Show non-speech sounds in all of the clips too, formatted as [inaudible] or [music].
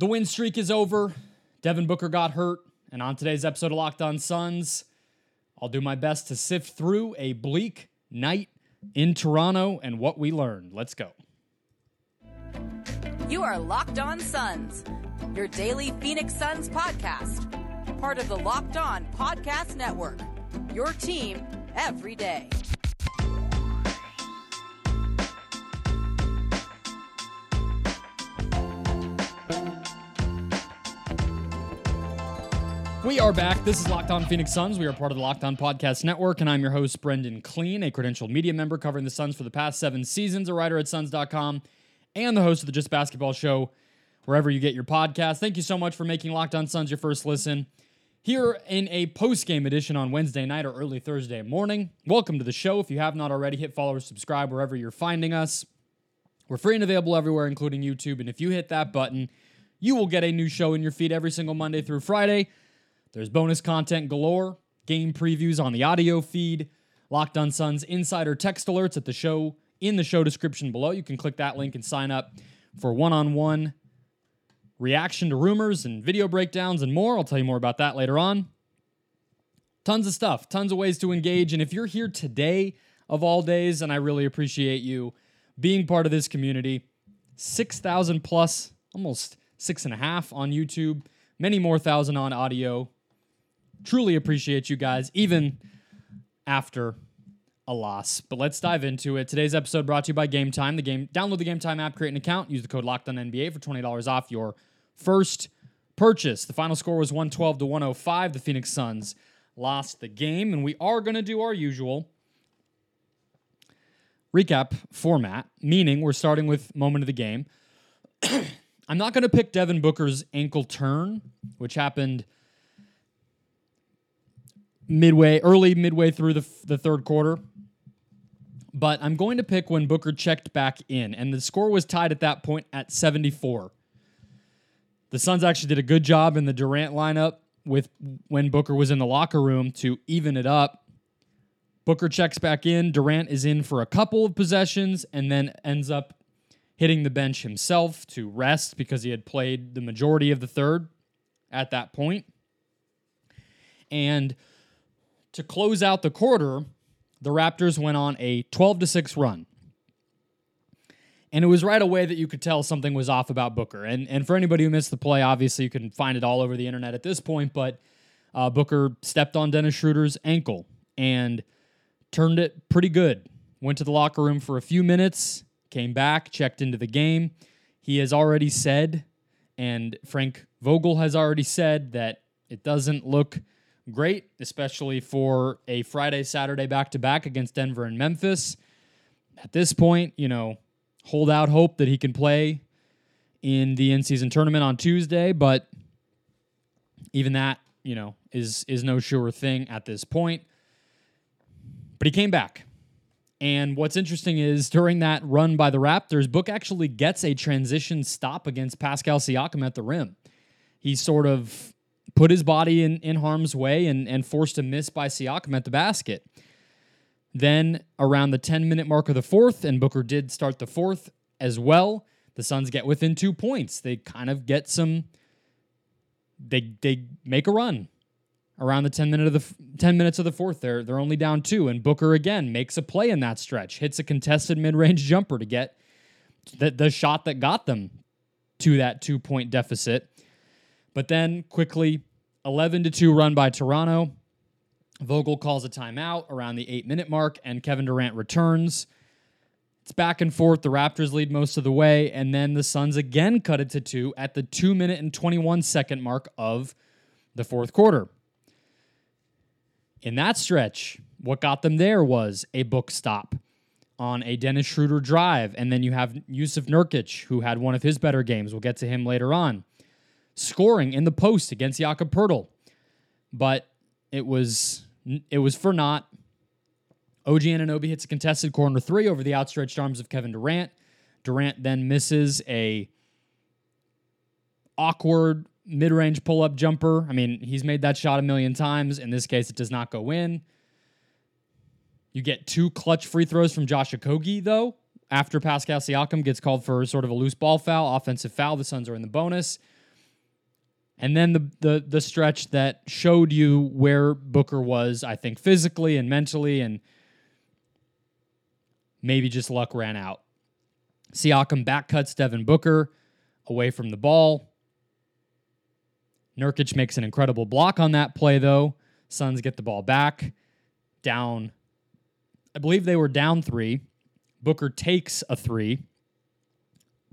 The win streak is over. Devin Booker got hurt. And on today's episode of Locked On Suns, I'll do my best to sift through a bleak night in Toronto and what we learned. Let's go. You are Locked On Suns, your daily Phoenix Suns podcast, part of the Locked On Podcast Network. Your team every day. We are back. This is Locked On Phoenix Suns. We are part of the Locked On Podcast Network, and I'm your host, Brendon Kleen, a credentialed media member covering the Suns for the past seven seasons, a writer at Suns.com, and the host of the Just Basketball Show, wherever you get your podcast. Thank you so much for making Locked On Suns your first listen. Here in a post game edition on Wednesday night or early Thursday morning. Welcome to the show. If you have not already, hit follow or subscribe wherever you're finding us. We're free and available everywhere, including YouTube. And if you hit that button, you will get a new show in your feed every single Monday through Friday. There's bonus content galore, game previews on the audio feed, Locked on Suns insider text alerts at the show in the show description below. You can click that link and sign up for one-on-one reaction to rumors and video breakdowns and more. I'll tell you more about that later on. Tons of stuff, tons of ways to engage. And if you're here today of all days, and I really appreciate you being part of this community, 6,000 plus, almost six and a half on YouTube, many more thousand on audio. Truly appreciate you guys, even after a loss. But let's dive into it. Today's episode brought to you by Game Time. The game download the Game Time app, create an account, use the code LOCKEDONNBA for $20 off your first purchase. The final score was 112 to 105. The Phoenix Suns lost the game, and we are going to do our usual recap format, meaning we're starting with moment of the game. [clears throat] I'm not going to pick Devin Booker's ankle turn, which happened midway, early midway through the, the third quarter. But I'm going to pick when Booker checked back in, and the score was tied at that point at 74. The Suns actually did a good job in the Durant lineup with when Booker was in the locker room to even it up. Booker checks back in. Durant is in for a couple of possessions and then ends up hitting the bench himself to rest because he had played the majority of the third at that point. And to close out the quarter, the Raptors went on a 12 to 6 run. And it was right away that you could tell something was off about Booker. And and for anybody who missed the play, obviously you can find it all over the internet at this point, but uh, Booker stepped on Dennis Schroeder's ankle and turned it pretty good. Went to the locker room for a few minutes, came back, checked into the game. He has already said, and Frank Vogel has already said, that it doesn't look great, especially for a Friday, Saturday back to back against Denver and Memphis. At this point, you know, hold out hope that he can play in the in season tournament on Tuesday, but even that, you know, is is no sure thing at this point. But he came back. And what's interesting is during that run by the Raptors, Book actually gets a transition stop against Pascal Siakam at the rim. He sort of put his body in, in harm's way and, and forced a miss by Siakam at the basket. Then around the 10 minute mark of the fourth, and Booker did start the fourth as well, the Suns get within two points. They kind of get some, they, they make a run around the 10 minute of the 10 minutes of the fourth they're they're only down 2 and Booker again makes a play in that stretch hits a contested mid-range jumper to get the, the shot that got them to that 2 point deficit but then quickly 11 to 2 run by Toronto Vogel calls a timeout around the 8 minute mark and Kevin Durant returns it's back and forth the Raptors lead most of the way and then the Suns again cut it to 2 at the 2 minute and 21 second mark of the fourth quarter in that stretch, what got them there was a book stop on a Dennis Schroeder drive. And then you have Jusuf Nurkic, who had one of his better games. We'll get to him later on. Scoring in the post against Jakob Poeltl. But it was it was for naught. OG Anunoby hits a contested corner three over the outstretched arms of Kevin Durant. Durant then misses a awkward mid-range pull-up jumper. I mean, he's made that shot a million times. In this case, it does not go in. You get two clutch free throws from Josh Okogie, though. After Pascal Siakam gets called for sort of a loose ball foul, offensive foul, the Suns are in the bonus. And then the, the the stretch that showed you where Booker was, I think physically and mentally, and maybe just luck ran out. Siakam back cuts Devin Booker away from the ball. Nurkic makes an incredible block on that play, though. Suns get the ball back, down. I believe they were down three. Booker takes a three.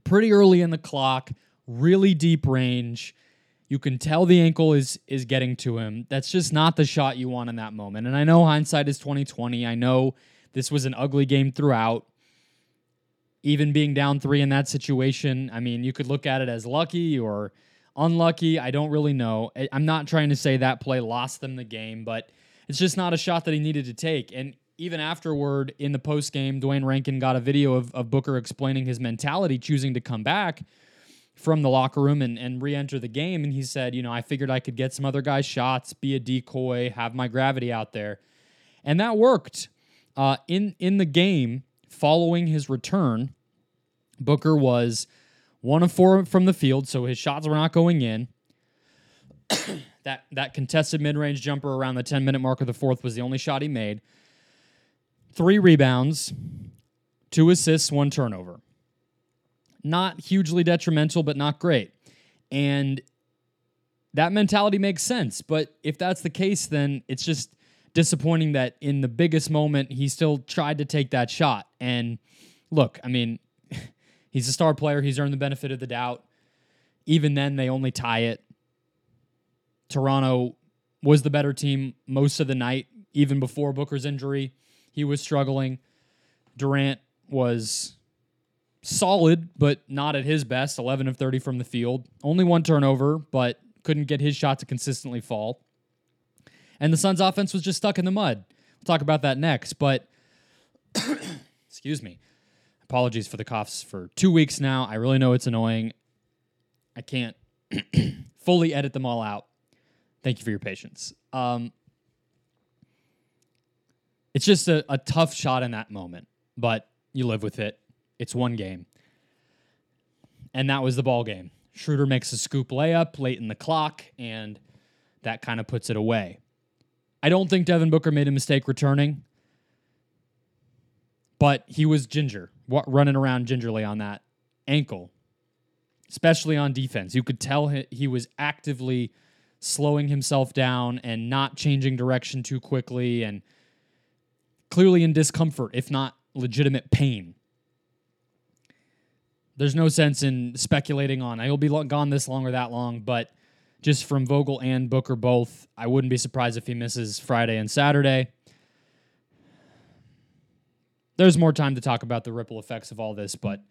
Pretty early in the clock, really deep range. You can tell the ankle is is getting to him. That's just not the shot you want in that moment. And I know hindsight is 2020. I know this was an ugly game throughout. Even being down 3 in that situation, I mean, you could look at it as lucky or unlucky. I don't really know. I'm not trying to say that play lost them the game, but it's just not a shot that he needed to take. And even afterward in the post game, Duane Rankin got a video of, of Booker explaining his mentality, choosing to come back from the locker room and, and re enter the game. And he said, You know, I figured I could get some other guys' shots, be a decoy, have my gravity out there. And that worked. Uh, in, in the game following his return, Booker was one of four from the field, so his shots were not going in. [coughs] that that contested mid-range jumper around the 10 minute mark of the fourth was the only shot he made. Three rebounds, two assists, one turnover. Not hugely detrimental, but not great. And that mentality makes sense. But if that's the case, then it's just disappointing that in the biggest moment, he still tried to take that shot. And look, I mean, [laughs] he's a star player. He's earned the benefit of the doubt. Even then, they only tie it. Toronto was the better team most of the night, even before Booker's injury. He was struggling. Durant was solid, but not at his best 11 of 30 from the field. Only one turnover, but couldn't get his shot to consistently fall. And the Suns' offense was just stuck in the mud. We'll talk about that next, but [coughs] excuse me. Apologies for the coughs for two weeks now. I really know it's annoying. I can't [coughs] fully edit them all out. Thank you for your patience. Um, it's just a, a tough shot in that moment, but you live with it. It's one game. And that was the ball game. Schroeder makes a scoop layup late in the clock, and that kind of puts it away. I don't think Devin Booker made a mistake returning, but he was ginger, running around gingerly on that ankle, especially on defense. You could tell he was actively slowing himself down and not changing direction too quickly and clearly in discomfort, if not legitimate pain. There's no sense in speculating on he'll be gone this long or that long, but just from Vogel and Booker both, I wouldn't be surprised if he misses Friday and Saturday. There's more time to talk about the ripple effects of all this, but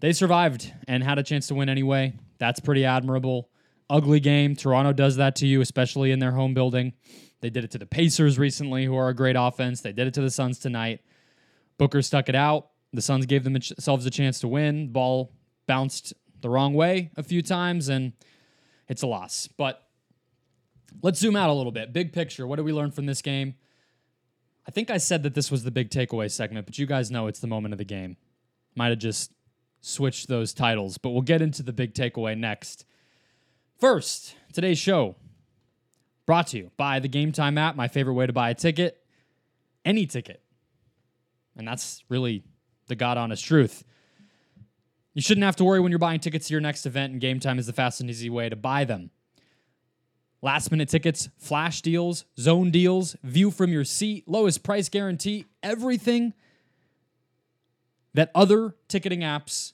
they survived and had a chance to win anyway. That's pretty admirable. Ugly game. Toronto does that to you, especially in their home building. They did it to the Pacers recently, who are a great offense. They did it to the Suns tonight. Booker stuck it out. The Suns gave themselves a chance to win. The ball bounced the wrong way a few times, and it's a loss. But let's zoom out a little bit. Big picture. What did we learn from this game? I think I said that this was the big takeaway segment, but you guys know it's the moment of the game. Might have just switched those titles, but we'll get into the big takeaway next. First, today's show brought to you by the Game Time app, my favorite way to buy a ticket, any ticket. And that's really the God honest truth. You shouldn't have to worry when you're buying tickets to your next event, and Game Time is the fast and easy way to buy them. Last minute tickets, flash deals, zone deals, view from your seat, lowest price guarantee, everything that other ticketing apps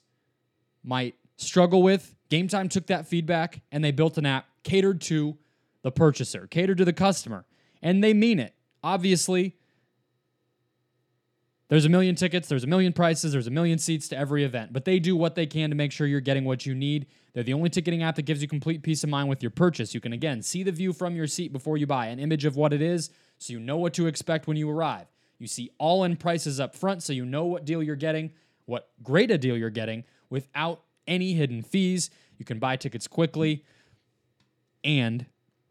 might struggle with. Game Time took that feedback and they built an app catered to the purchaser, catered to the customer. And they mean it. Obviously, there's a million tickets, there's a million prices, there's a million seats to every event, but they do what they can to make sure you're getting what you need. They're the only ticketing app that gives you complete peace of mind with your purchase. You can, again, see the view from your seat before you buy, an image of what it is so you know what to expect when you arrive. You see all in prices up front so you know what deal you're getting, what great a deal you're getting without any hidden fees. You can buy tickets quickly, and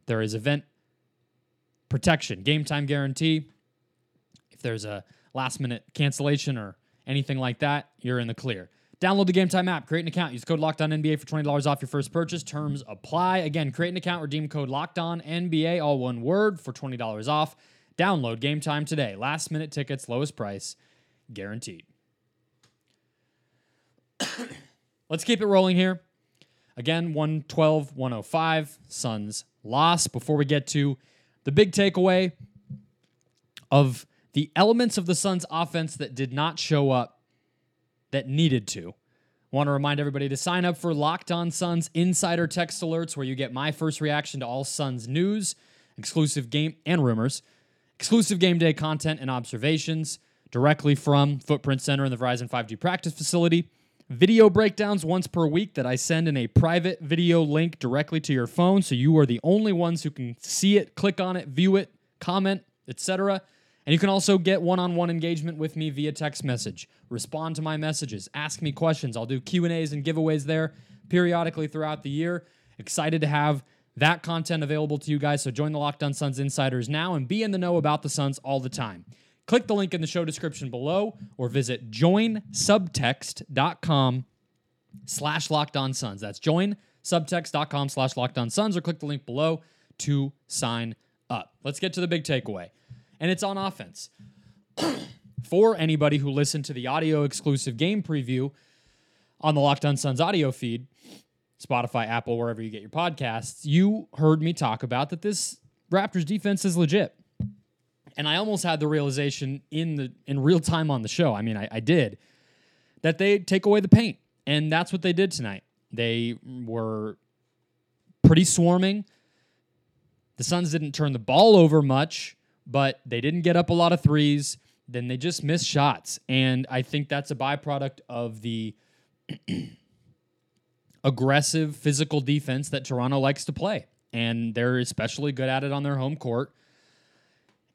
there is event protection, game time guarantee. If there's a last minute cancellation or anything like that, you're in the clear. Download the Game Time app, create an account, use code Locked On NBA for $20 off your first purchase. Terms apply. Again, create an account, redeem code Locked On NBA, all one word, for $20 off. Download Game Time today. Last minute tickets, lowest price, guaranteed. [coughs] Let's keep it rolling here. Again, 112 105, Suns loss. Before we get to the big takeaway of the elements of the Suns offense that did not show up that needed to. Want to remind everybody to sign up for Locked On Suns insider text alerts, where you get my first reaction to all Suns news, exclusive game and rumors, exclusive game day content and observations directly from Footprint Center in the Verizon 5G practice facility, video breakdowns once per week that I send in a private video link directly to your phone, so you are the only ones who can see it, click on it, view it, comment, etc. And you can also get one-on-one engagement with me via text message. Respond to my messages, ask me questions. I'll do Q&As and giveaways there periodically throughout the year. Excited to have that content available to you guys. So join the Locked On Suns insiders now and be in the know about the Suns all the time. Click the link in the show description below or visit joinsubtext.com slash locked on suns. That's joinsubtext.com slash locked on suns or click the link below to sign up. Let's get to the big takeaway and it's on offense. [clears throat] For anybody who listened to the audio exclusive game preview on the Locked On Suns audio feed, Spotify, Apple, wherever you get your podcasts, you heard me talk about that this Raptors defense is legit. And I almost had the realization in the in real time on the show. I mean, I, I did that they take away the paint, and that's what they did tonight. They were pretty swarming. The Suns didn't turn the ball over much but they didn't get up a lot of threes. Then they just missed shots. And I think that's a byproduct of the [clears throat] aggressive physical defense that Toronto likes to play. And they're especially good at it on their home court.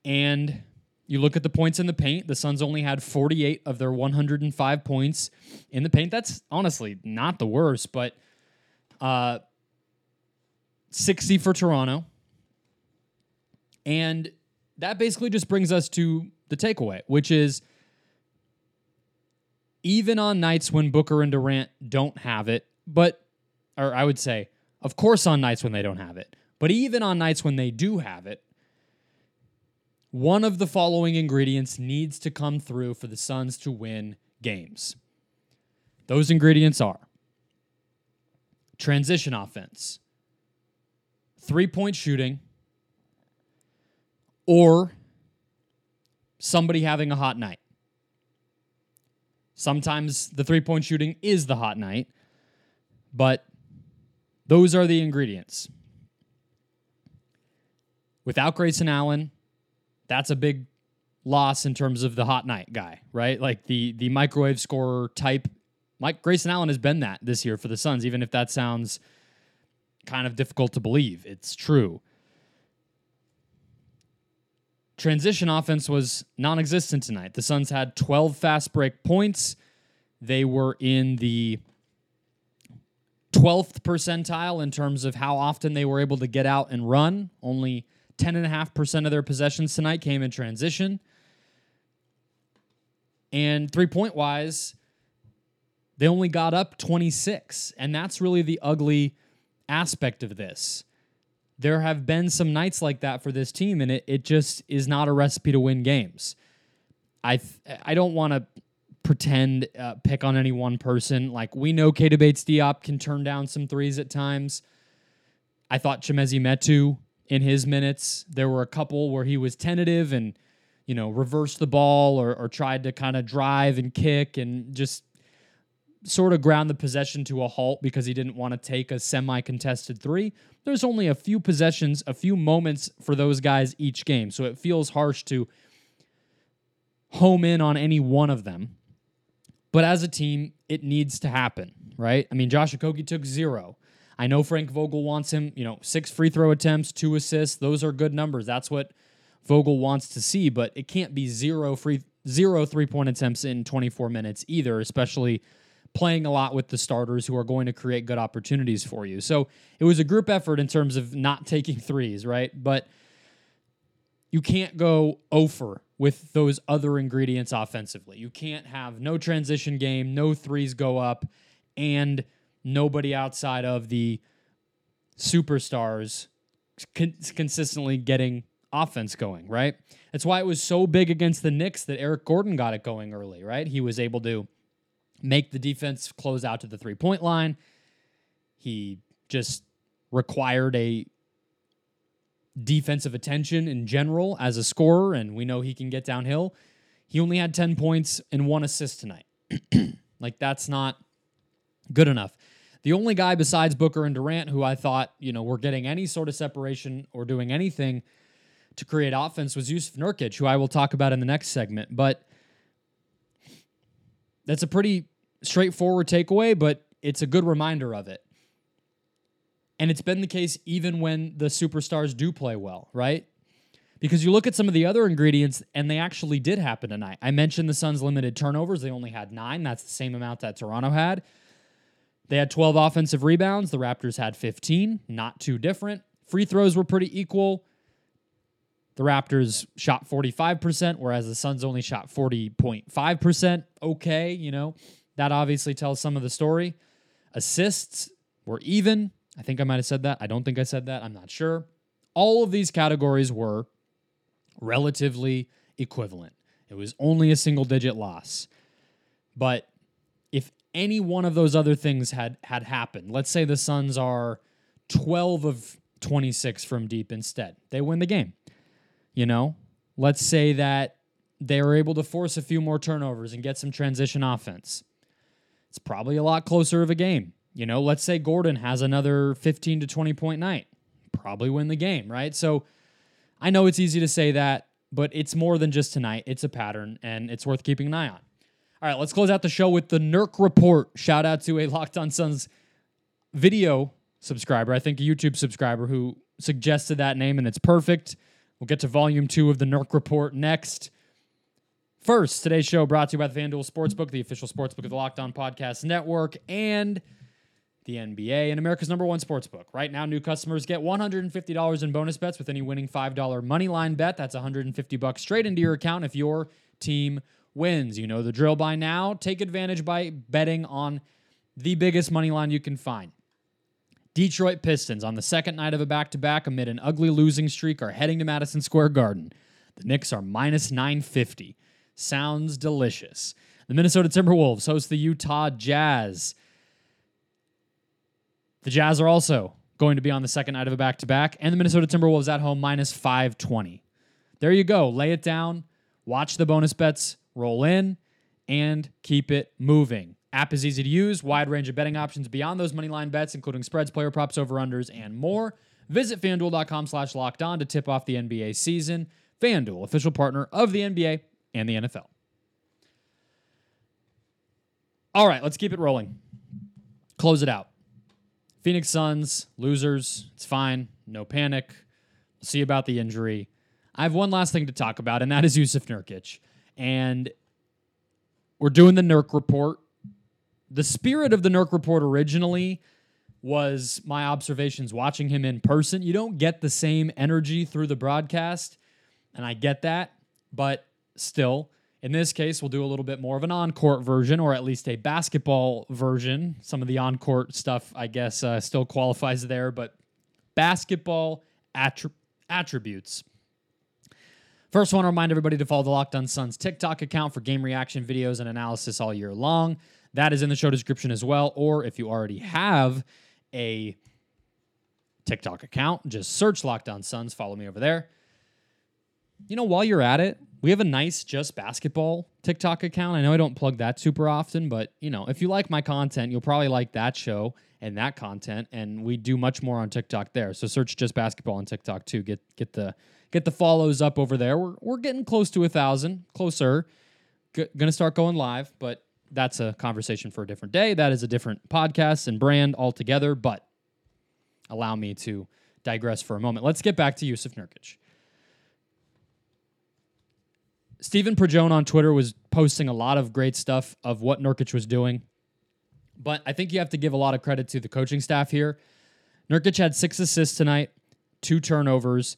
And you look at the points in the paint, the Suns only had 48 of their 105 points in the paint. That's honestly not the worst, but uh, 60 for Toronto. And that basically just brings us to the takeaway, which is even on nights when Booker and Durant don't have it, but, or I would say, of course, on nights when they don't have it, but even on nights when they do have it, one of the following ingredients needs to come through for the Suns to win games. Those ingredients are transition offense, three point shooting, or somebody having a hot night. Sometimes the three point shooting is the hot night, but those are the ingredients. Without Grayson Allen, that's a big loss in terms of the hot night guy, right? Like the the microwave scorer type. Mike Grayson Allen has been that this year for the Suns, even if that sounds kind of difficult to believe. It's true transition offense was non existent tonight. The Suns had 12 fast break points. They were in the 12th percentile in terms of how often they were able to get out and run. Only 10.5% of their possessions tonight came in transition. And three point wise, they only got up 26. And that's really the ugly aspect of this there have been some nights like that for this team, and it, it just is not a recipe to win games. I th- I don't want to pretend uh, pick on any one person. Like we know Keita Bates Diop can turn down some threes at times. I thought Chimezie Metu in his minutes, there were a couple where he was tentative and you know reversed the ball or, or tried to kind of drive and kick and just sort of ground the possession to a halt because he didn't want to take a semi contested three. There's only a few possessions, a few moments for those guys each game. So it feels harsh to home in on any one of them. But as a team, it needs to happen, right? I mean, Josh Okogie took zero. I know Frank Vogel wants him, you know, six free throw attempts, two assists. Those are good numbers. That's what Vogel wants to see, but it can't be zero free zero three point attempts in 24 minutes either, especially playing a lot with the starters who are going to create good opportunities for you. So it was a group effort in terms of not [laughs] taking threes, right? But you can't go over with those other ingredients offensively. You can't have no transition game, no threes go up, and nobody outside of the superstars con- consistently getting offense going, right? That's why it was so big against the Knicks that Eric Gordon got it going early, right? He was able to make the defense close out to the three point line. He just required a defensive attention in general as a scorer, and we know he can get downhill. He only had 10 points and one assist tonight. [clears throat] like, that's not good enough. The only guy besides Booker and Durant who I thought, you know, were getting any sort of separation or doing anything to create offense was Jusuf Nurkic, who I will talk about in the next segment. But that's a pretty straightforward takeaway, but it's a good reminder of it. And it's been the case even when the superstars do play well, right? Because you look at some of the other ingredients, and they actually did happen tonight. I mentioned the Suns' limited turnovers. They only had nine. That's the same amount that Toronto had. They had 12 offensive rebounds. The Raptors had 15. Not too different. Free throws were pretty equal. The Raptors shot 45%, whereas the Suns only shot 40.5%. Okay, you know, that obviously tells some of the story. Assists were even. I think I might have said that. I don't think I said that. I'm not sure. All of these categories were relatively equivalent. It was only a single digit loss. But if any one of those other things had had happened, let's say the Suns are 12 of 26 from deep instead, they win the game. You know, let's say that they were able to force a few more turnovers and get some transition offense. It's probably a lot closer of a game. You know, let's say Gordon has another 15 to 20 point night. Probably win the game, right? So I know it's easy to say that, but it's more than just tonight. It's a pattern and it's worth keeping an eye on. All right, let's close out the show with the Nurk Report. Shout out to a Locked On Suns video subscriber, I think a YouTube subscriber who suggested that name, and it's perfect. We'll get to volume two of the Nurk Report next. First, today's show brought to you by the FanDuel Sportsbook, the official sportsbook of the Locked On Podcast Network, and the NBA and America's number one sportsbook. Right now, new customers get $150 in bonus bets with any winning $5 money line bet. That's 150 bucks straight into your account if your team wins. You know the drill by now. Take advantage by betting on the biggest money line you can find. Detroit Pistons on the second night of a back to back amid an ugly losing streak are heading to Madison Square Garden. The Knicks are minus 950. Sounds delicious. The Minnesota Timberwolves host the Utah Jazz. The Jazz are also going to be on the second night of a back to back, and the Minnesota Timberwolves at home minus 520. There you go. Lay it down, watch the bonus bets roll in, and keep it moving. App is easy to use, wide range of betting options beyond those money line bets, including spreads, player props, over unders, and more. Visit fanduel.com slash locked on to tip off the NBA season. FanDuel, official partner of the NBA and the NFL. All right, let's keep it rolling. Close it out. Phoenix Suns, losers. It's fine. No panic. We'll see about the injury. I have one last thing to talk about, and that is Jusuf Nurkic. And we're doing the Nurk report. The spirit of the Nurk report originally was my observations watching him in person. You don't get the same energy through the broadcast, and I get that, but still, in this case, we'll do a little bit more of an on court version, or at least a basketball version. Some of the on court stuff, I guess, uh, still qualifies there, but basketball attri- attributes. First, I want to remind everybody to follow the Locked On Suns TikTok account for game reaction videos and analysis all year long. That is in the show description as well. Or if you already have a TikTok account, just search Locked On Suns. Follow me over there. You know, while you're at it, we have a nice just basketball TikTok account. I know I don't plug that super often, but you know, if you like my content, you'll probably like that show and that content. And we do much more on TikTok there. So search just basketball on TikTok too. Get get the get the follows up over there. We're we're getting close to a thousand, closer. G- gonna start going live, but that's a conversation for a different day. That is a different podcast and brand altogether. But allow me to digress for a moment. Let's get back to Jusuf Nurkic. Stephen Perjone on Twitter was posting a lot of great stuff of what Nurkic was doing. But I think you have to give a lot of credit to the coaching staff here. Nurkic had six assists tonight, two turnovers.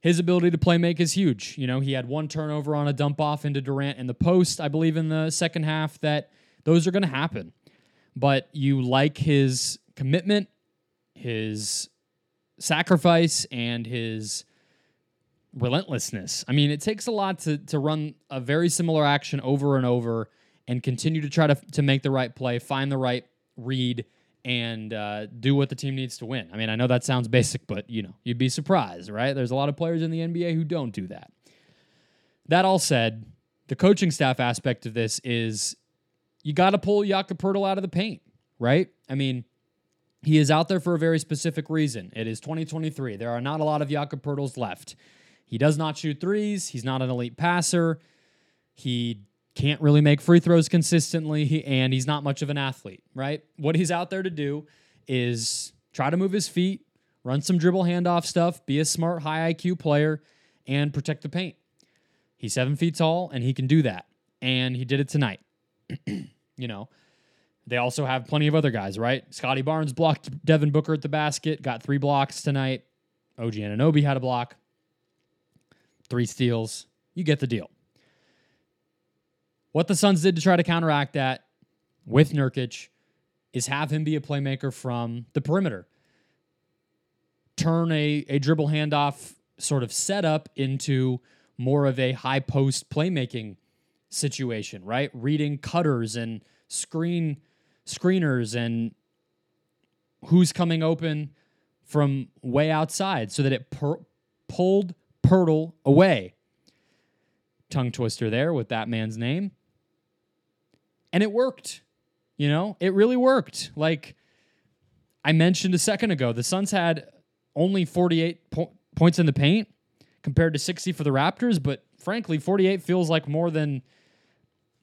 his ability to play make is huge. You know, he had one turnover on a dump off into Durant in the post, I believe, in the second half, that those are going to happen. But you like his commitment, his sacrifice, and his relentlessness. I mean, it takes a lot to, to run a very similar action over and over and continue to try to, to make the right play, find the right read, and uh, do what the team needs to win. I mean, I know that sounds basic, but you know, you'd be surprised, right? There's a lot of players in the NBA who don't do that. That all said, the coaching staff aspect of this is you got to pull Jakob out of the paint, right? I mean, he is out there for a very specific reason. It is 2023. There are not a lot of Jakob left. He does not shoot threes. He's not an elite passer. He can't really make free throws consistently, and he's not much of an athlete, right? What he's out there to do is try to move his feet, run some dribble handoff stuff, be a smart, high IQ player, and protect the paint. He's seven feet tall, and he can do that. And he did it tonight. [clears throat] you know, they also have plenty of other guys, right? Scottie Barnes blocked Devin Booker at the basket, got three blocks tonight. OG Anunoby had a block, three steals. You get the deal. What the Suns did to try to counteract that with Nurkic is have him be a playmaker from the perimeter. Turn a, a dribble handoff sort of setup into more of a high post playmaking situation, right? Reading cutters and screen screeners and who's coming open from way outside so that it per- pulled Poeltl away. Tongue twister there with that man's name. And it worked. You know, it really worked. Like I mentioned a second ago, the Suns had only 48 po- points in the paint compared to 60 for the Raptors, but frankly, 48 feels like more than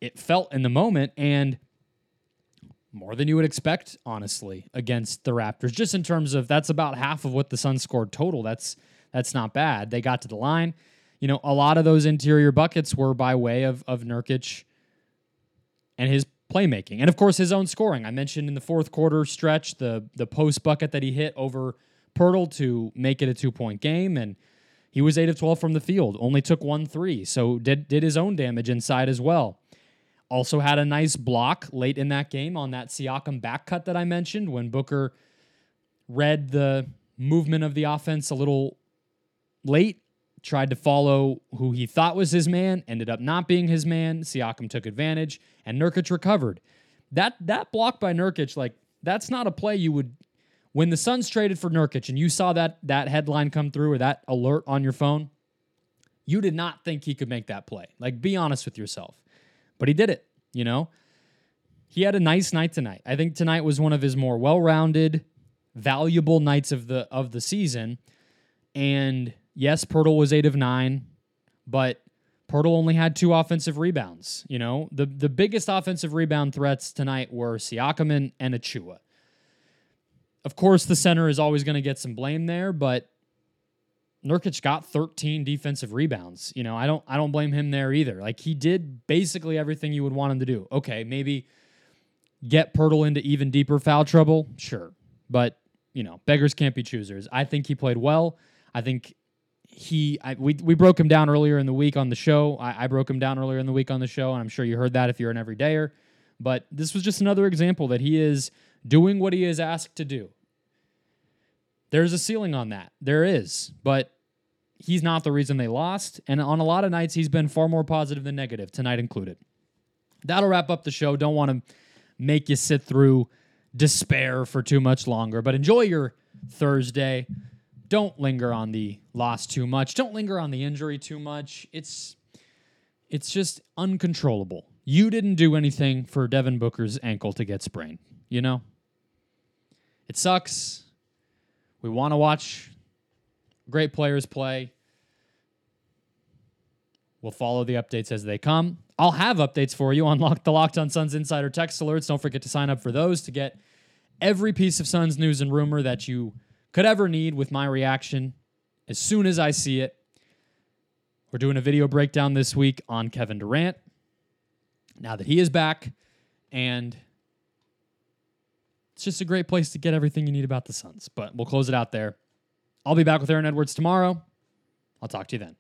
it felt in the moment and more than you would expect, honestly, against the Raptors. Just in terms of that's about half of what the Suns scored total. That's that's not bad. They got to the line. You know, a lot of those interior buckets were by way of of Nurkic and his playmaking. And of course his own scoring. I mentioned in the fourth quarter stretch the the post bucket that he hit over Poeltl to make it a two-point game and he was 8 of 12 from the field, only took one three, so did did his own damage inside as well. Also had a nice block late in that game on that Siakam back cut that I mentioned when Booker read the movement of the offense a little late, tried to follow who he thought was his man, ended up not being his man. Siakam took advantage, and Nurkic recovered. That that block by Nurkic, like that's not a play you would when the Suns traded for Nurkic and you saw that that headline come through or that alert on your phone. You did not think he could make that play. Like, be honest with yourself. But he did it, you know? He had a nice night tonight. I think tonight was one of his more well-rounded, valuable nights of the of the season. And yes, Poeltl was 8 of 9, but Poeltl only had two offensive rebounds, you know? The the biggest offensive rebound threats tonight were Siakam and, Achiuwa. Of course, the center is always going to get some blame there, but Nurkic got 13 defensive rebounds. You know, I don't I don't blame him there either. Like he did basically everything you would want him to do. Okay, maybe get Poeltl into even deeper foul trouble, sure. But, you know, beggars can't be choosers. I think he played well. I think he I, we we broke him down earlier in the week on the show. I, I broke him down earlier in the week on the show, and I'm sure you heard that if you're an everydayer. But this was just another example that he is doing what he is asked to do. There's a ceiling on that. There is, but he's not the reason they lost. And on a lot of nights, he's been far more positive than negative, tonight included. That'll wrap up the show. Don't want to make you sit through despair for too much longer, but enjoy your Thursday. Don't linger on the loss too much. Don't linger on the injury too much. It's it's just uncontrollable. You didn't do anything for Devin Booker's ankle to get sprained, you know? It sucks. We want to watch great players play. We'll follow the updates as they come. I'll have updates for you on Lock, the Locked on Suns Insider text alerts. Don't forget to sign up for those to get every piece of Suns news and rumor that you could ever need with my reaction as soon as I see it. We're doing a video breakdown this week on Kevin Durant. Now that he is back, and it's just a great place to get everything you need about the Suns. But we'll close it out there. I'll be back with Aaron Edwards tomorrow. I'll talk to you then.